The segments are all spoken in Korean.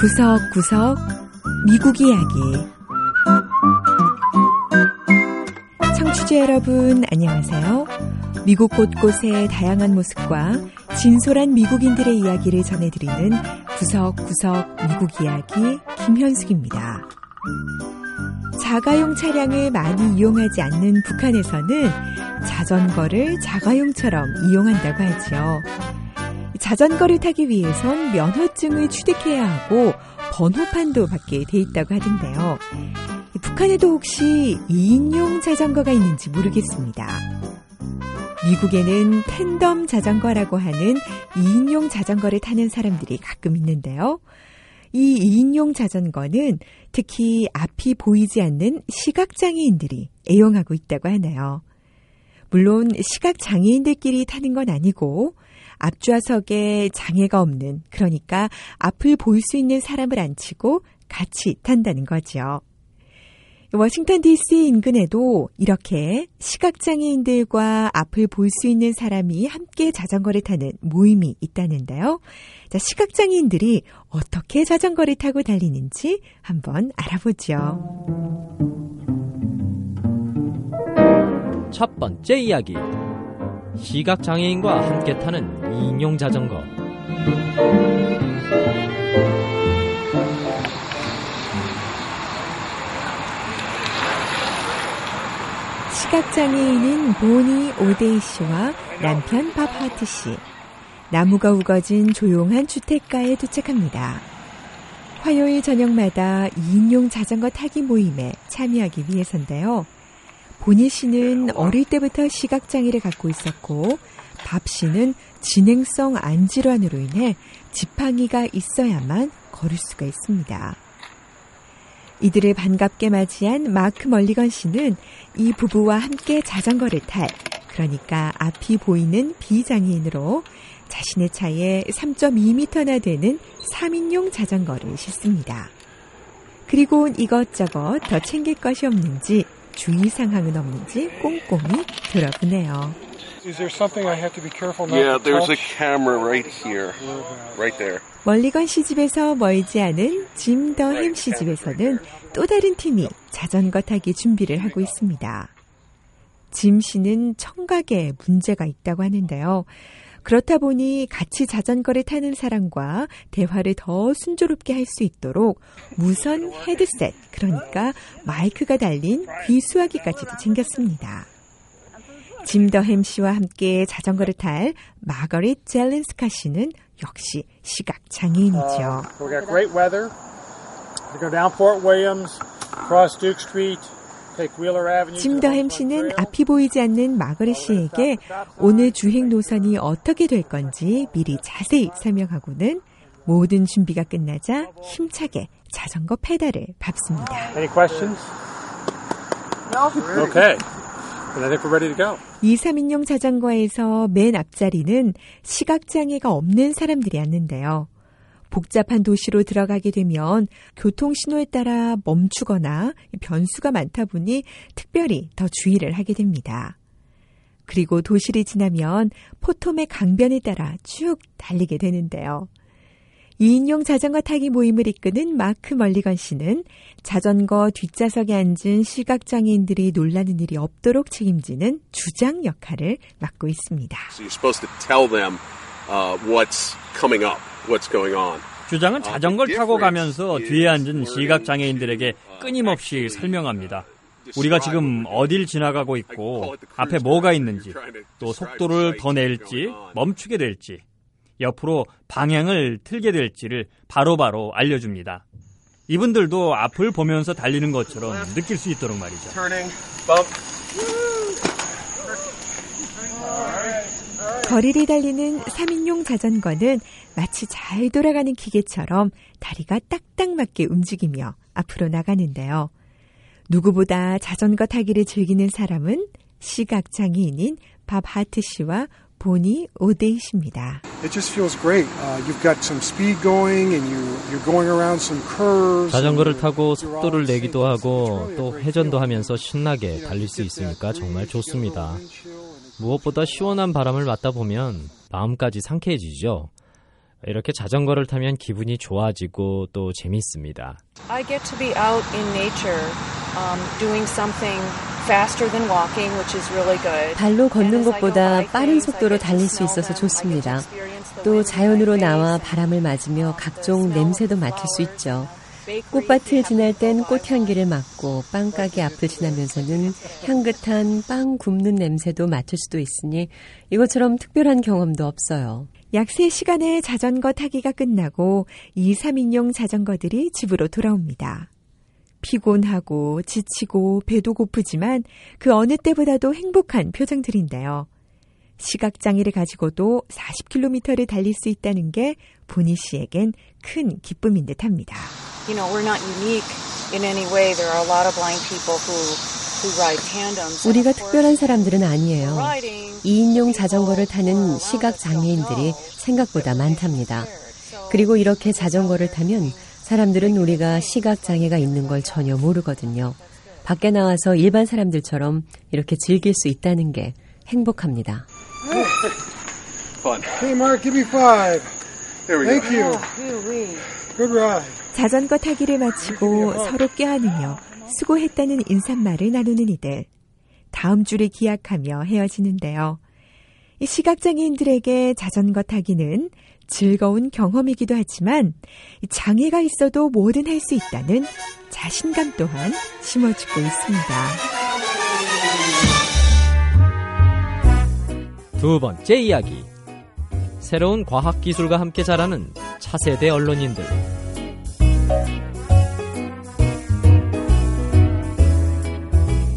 구석구석 미국 이야기 청취자 여러분 안녕하세요. 미국 곳곳의 다양한 모습과 진솔한 미국인들의 이야기를 전해드리는 구석구석 미국 이야기 김현숙입니다. 자가용 차량을 많이 이용하지 않는 북한에서는 자전거를 자가용처럼 이용한다고 하죠. 자전거를 타기 위해선 면허증을 취득해야 하고 번호판도 받게 돼 있다고 하던데요. 북한에도 혹시 2인용 자전거가 있는지 모르겠습니다. 미국에는 텐덤 자전거라고 하는 2인용 자전거를 타는 사람들이 가끔 있는데요. 이 2인용 자전거는 특히 앞이 보이지 않는 시각장애인들이 애용하고 있다고 하네요. 물론 시각장애인들끼리 타는 건 아니고 앞좌석에 장애가 없는 그러니까 앞을 볼 수 있는 사람을 앉히고 같이 탄다는 거죠. 워싱턴 DC 인근에도 이렇게 시각장애인들과 앞을 볼 수 있는 사람이 함께 자전거를 타는 모임이 있다는데요. 자, 시각장애인들이 어떻게 자전거를 타고 달리는지 한번 알아보죠. 첫 번째 이야기. 시각장애인과 함께 타는 2인용 자전거. 시각장애인인 보니 오데이 씨와 남편 밥하트 씨. 나무가 우거진 조용한 주택가에 도착합니다. 화요일 저녁마다 2인용 자전거 타기 모임에 참여하기 위해서인데요. 보니 씨는 어릴 때부터 시각장애를 갖고 있었고, 밥 씨는 진행성 안질환으로 인해 지팡이가 있어야만 걸을 수가 있습니다. 이들을 반갑게 맞이한 마크 멀리건 씨는 이 부부와 함께 자전거를 탈, 그러니까 앞이 보이는 비장애인으로 자신의 차에 3.2m나 되는 3인용 자전거를 싣습니다. 그리고 이것저것 더 챙길 것이 없는지 주의사항은 없는지 꼼꼼히 들어보네요. Is there something I have to be careful not Yeah, to there's a touch? camera right here, right there. 멀리건 씨 집에서 멀지 않은 짐 더햄씨 집에서는 또 다른 팀이 자전거 타기 준비를 하고 있습니다. 짐 씨는 청각에 문제가 있다고 하는데요. 그렇다 보니 같이 자전거를 타는 사람과 대화를 더 순조롭게 할 수 있도록 무선 헤드셋, 그러니까 마이크가 달린 귀수화기까지도 챙겼습니다. 짐더햄 씨와 함께 자전거를 탈 마거릿 젤렌스카 씨는 역시 시각 장애인이죠. Uh, we got great weather. We go down Fort Williams, cross Duke Street, take Wheeler Avenue. to 짐 the 더햄 Homefront 씨는 Trail. 앞이 보이지 않는 마거릿 씨에게 오늘 주행 노선이 어떻게 될 건지 미리 자세히 설명하고는 모든 준비가 끝나자 힘차게 자전거 페달을 밟습니다. Any questions? No. Okay. Then I think we're ready to go. 2, 3인용 자전거에서 맨 앞자리는 시각장애가 없는 사람들이 앉는데요. 복잡한 도시로 들어가게 되면 교통 신호에 따라 멈추거나 변수가 많다 보니 특별히 더 주의를 하게 됩니다. 그리고 도시를 지나면 포톰의 강변에 따라 쭉 달리게 되는데요. 2인용 자전거 타기 모임을 이끄는 마크 멀리건 씨는 자전거 뒷좌석에 앉은 시각장애인들이 놀라는 일이 없도록 책임지는 주장 역할을 맡고 있습니다. So them uh. 주장은 자전거를 타고 가면서 뒤에 앉은 시각장애인들에게 끊임없이 설명합니다. 우리가 지금 어딜 지나가고 있고 앞에 뭐가 있는지 또 속도를 더 낼지 멈추게 될지 옆으로 방향을 틀게 될지를 바로바로 알려줍니다. 이분들도 앞을 보면서 달리는 것처럼 느낄 수 있도록 말이죠. 거리를 달리는 3인용 자전거는 마치 잘 돌아가는 기계처럼 다리가 딱딱 맞게 움직이며 앞으로 나가는데요. 누구보다 자전거 타기를 즐기는 사람은 시각 장애인인 밥 하트 씨와 보니 오데이 씨입니다. It just feels great. Uh, you've got some speed going, and you you're going around some curves. 자전거를 타고 속도를. 내기도 하고 또 회전도. 하면서 신나게 달릴 수 있으니까 that 정말 좋습니다. 무엇보다 시원한 바람을 맞다 보면 마음까지 상쾌해지죠. 이렇게 자전거를 타면 기분이 좋아지고 또 재미있습니다. I get to be out in nature, um, doing something faster than walking, which is really good. 발로 걷는 것보다 빠른 속도로 달릴 수 있어서 좋습니다. 또 자연으로 나와 바람을 맞으며 각종 냄새도 맡을 수 있죠. 꽃밭을 지날 땐 꽃향기를 맡고 빵가게 앞을 지나면서는 향긋한 빵 굽는 냄새도 맡을 수도 있으니 이것처럼 특별한 경험도 없어요. 약 3시간의 자전거 타기가 끝나고 2, 3인용 자전거들이 집으로 돌아옵니다. 피곤하고 지치고 배도 고프지만 그 어느 때보다도 행복한 표정들인데요. 시각장애를 가지고도 40km를 달릴 수 있다는 게 보니 씨에겐 큰 기쁨인 듯 합니다. You know, we're not unique in any way. There are a lot of blind people who, who ride tandems. 우리가 특별한 사람들은 아니에요. 2인용 자전거를 타는 시각 장애인들이 생각보다 많답니다. 그리고 이렇게 자전거를 타면 사람들은 우리가 시각 장애가 있는 걸 전혀 모르거든요. 밖에 나와서 일반 사람들처럼 이렇게 즐길 수 있다는 게 행복합니다. Fun. Hey, Mark, give me five. There we Thank go. you. Good ride. 자전거 타기를 마치고 서로 껴안으며 수고했다는 인사말을 나누는 이들. 다음 주를 기약하며 헤어지는데요. 이 시각장애인들에게 자전거 타기는 즐거운 경험이기도 하지만 장애가 있어도 뭐든 할 수 있다는 자신감 또한 심어주고 있습니다. 두 번째 이야기. 새로운 과학 기술과 함께 자라는 차세대 언론인들.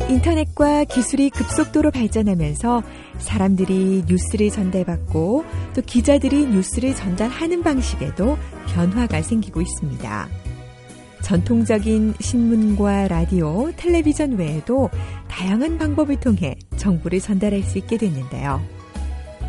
인터넷과 기술이 급속도로 발전하면서 사람들이 뉴스를 전달받고 또 기자들이 뉴스를 전달하는 방식에도 변화가 생기고 있습니다. 전통적인 신문과 라디오, 텔레비전 외에도 다양한 방법을 통해 정보를 전달할 수 있게 됐는데요.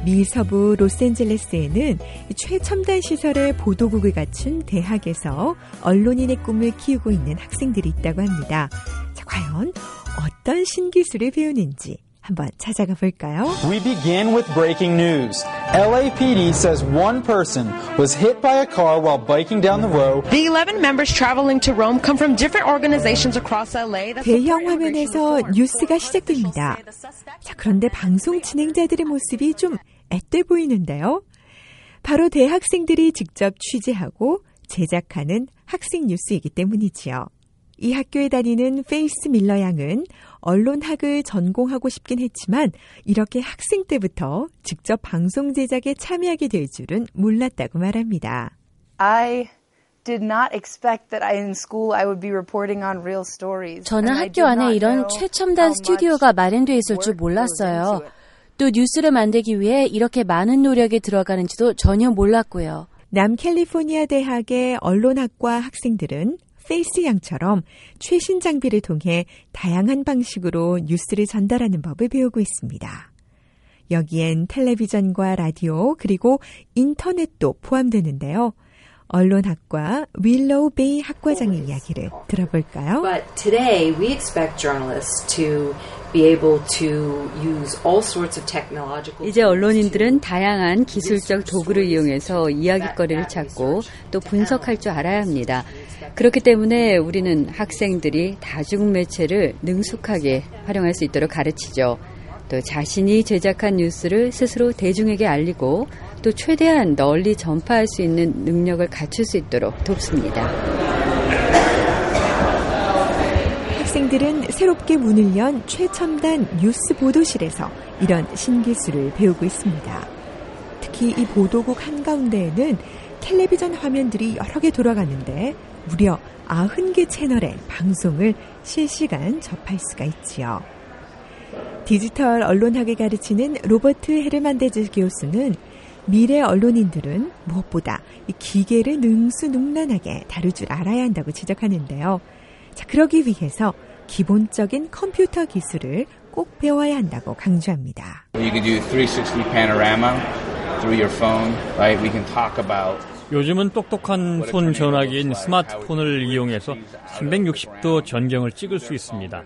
미 서부 로스앤젤레스에는 최첨단 시설의 보도국을 갖춘 대학에서 언론인의 꿈을 키우고 있는 학생들이 있다고 합니다. 자, 과연 어떤 신기술을 배우는지 한번 찾아가 볼까요? We begin with breaking news. LAPD says one person was hit by a car while biking down the road. The 11 members traveling to Rome come from different organizations across LA. 대형 화면에서. 뉴스가 시작됩니다. 자, 그런데 방송 진행자들의 모습이 좀 앳돼 보이는데요. 바로 대학생들이 직접 취재하고 제작하는 학생 뉴스이기 때문이지요. 이 학교에 다니는 페이스 밀러 양은 언론학을 전공하고 싶긴 했지만 이렇게 학생 때부터 직접 방송 제작에 참여하게 될 줄은 몰랐다고 말합니다. I did not expect that I in school I would be reporting on real stories. 저는 학교 안에 이런 know 최첨단 스튜디오가 마련돼 있을 줄 몰랐어요. 또 뉴스를 만들기 위해 이렇게 많은 노력이 들어가는지도 전혀 몰랐고요. 남캘리포니아 대학의 언론학과 학생들은 페이스 양처럼 최신 장비를 통해 다양한 방식으로 뉴스를 전달하는 법을 배우고 있습니다. 여기엔 텔레비전과 라디오 그리고 인터넷도 포함되는데요. 언론학과 윌로우 베이 학과장의 이야기를 들어볼까요? But today we expect journalists to 이제 언론인들은 다양한 기술적 도구를 이용해서 이야기거리를 찾고 또 분석할 줄 알아야 합니다. 그렇기 때문에 우리는 학생들이 다중 매체를 능숙하게 활용할 수 있도록 가르치죠. 또 자신이 제작한 뉴스를 스스로 대중에게 알리고 또 최대한 널리 전파할 수 있는 능력을 갖출 수 있도록 돕습니다. 학생들은 새롭게 문을 연 최첨단 뉴스 보도실에서 이런 신기술을 배우고 있습니다. 특히 이 보도국 한가운데에는 텔레비전 화면들이 여러 개 돌아가는데 무려 90개 채널의 방송을 실시간 접할 수가 있지요. 디지털 언론학을 가르치는 로버트 헤르만데즈 교수는 미래 언론인들은 무엇보다 이 기계를 능수능란하게 다룰 줄 알아야 한다고 지적하는데요. 자, 그러기 위해서 기본적인 컴퓨터 기술을 꼭 배워야 한다고 강조합니다. You can do 360 panorama through your phone, right? We can talk about 요즘은 똑똑한 손 전화기인 스마트폰을 이용해서 360도 전경을 찍을 수 있습니다.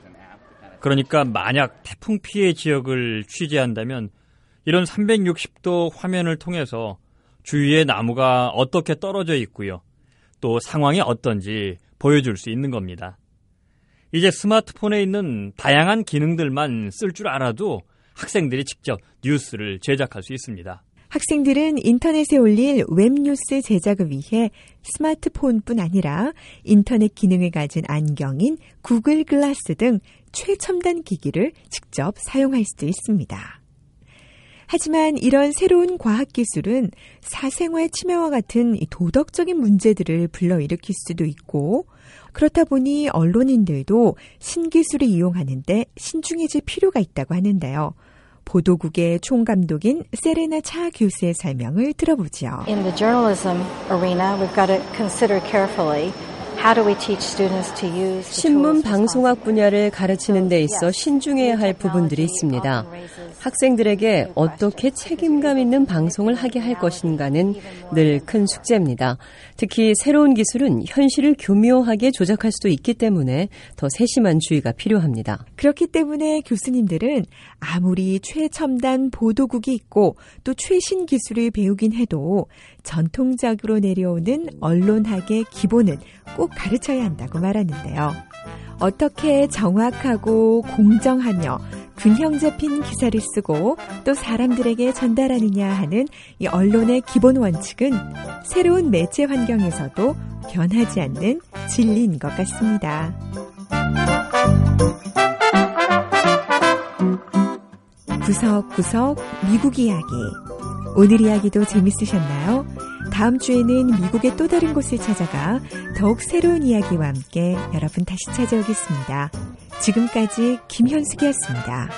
그러니까 만약 태풍 피해 지역을 취재한다면 이런 360도 화면을 통해서 주위에 나무가 어떻게 떨어져 있고요. 또 상황이 어떤지 보여줄 수 있는 겁니다. 이제 스마트폰에 있는 다양한 기능들만 쓸 줄 알아도 학생들이 직접 뉴스를 제작할 수 있습니다. 학생들은 인터넷에 올릴 웹뉴스 제작을 위해 스마트폰뿐 아니라 인터넷 기능을 가진 안경인 구글 글라스 등 최첨단 기기를 직접 사용할 수도 있습니다. 하지만 이런 새로운 과학 기술은 사생활 침해와 같은 도덕적인 문제들을 불러일으킬 수도 있고 그렇다 보니 언론인들도 신기술을 이용하는데 신중해질 필요가 있다고 하는데요. 보도국의 총감독인 세레나 차 교수의 설명을 들어보죠. In the journalism arena, we've got to consider carefully 신문 방송학 분야를 가르치는 데 있어 신중해야 할 부분들이 있습니다. 학생들에게 어떻게 책임감 있는 방송을 하게 할 것인가는 늘 큰 숙제입니다. 특히 새로운 기술은 현실을 교묘하게 조작할 수도 있기 때문에 더 세심한 주의가 필요합니다. 그렇기 때문에 교수님들은 아무리 최첨단 보도국이 있고 또 최신 기술을 배우긴 해도 전통적으로 내려오는 언론학의 기본은 꼭 가르쳐야 한다고 말하는데요. 어떻게 정확하고 공정하며 균형 잡힌 기사를 쓰고 또 사람들에게 전달하느냐 하는 이 언론의 기본 원칙은 새로운 매체 환경에서도 변하지 않는 진리인 것 같습니다. 구석구석 미국 이야기. 오늘 이야기도 재밌으셨나요? 다음 주에는 미국의 또 다른 곳을 찾아가 더욱 새로운 이야기와 함께 여러분 다시 찾아오겠습니다. 지금까지 김현숙이었습니다.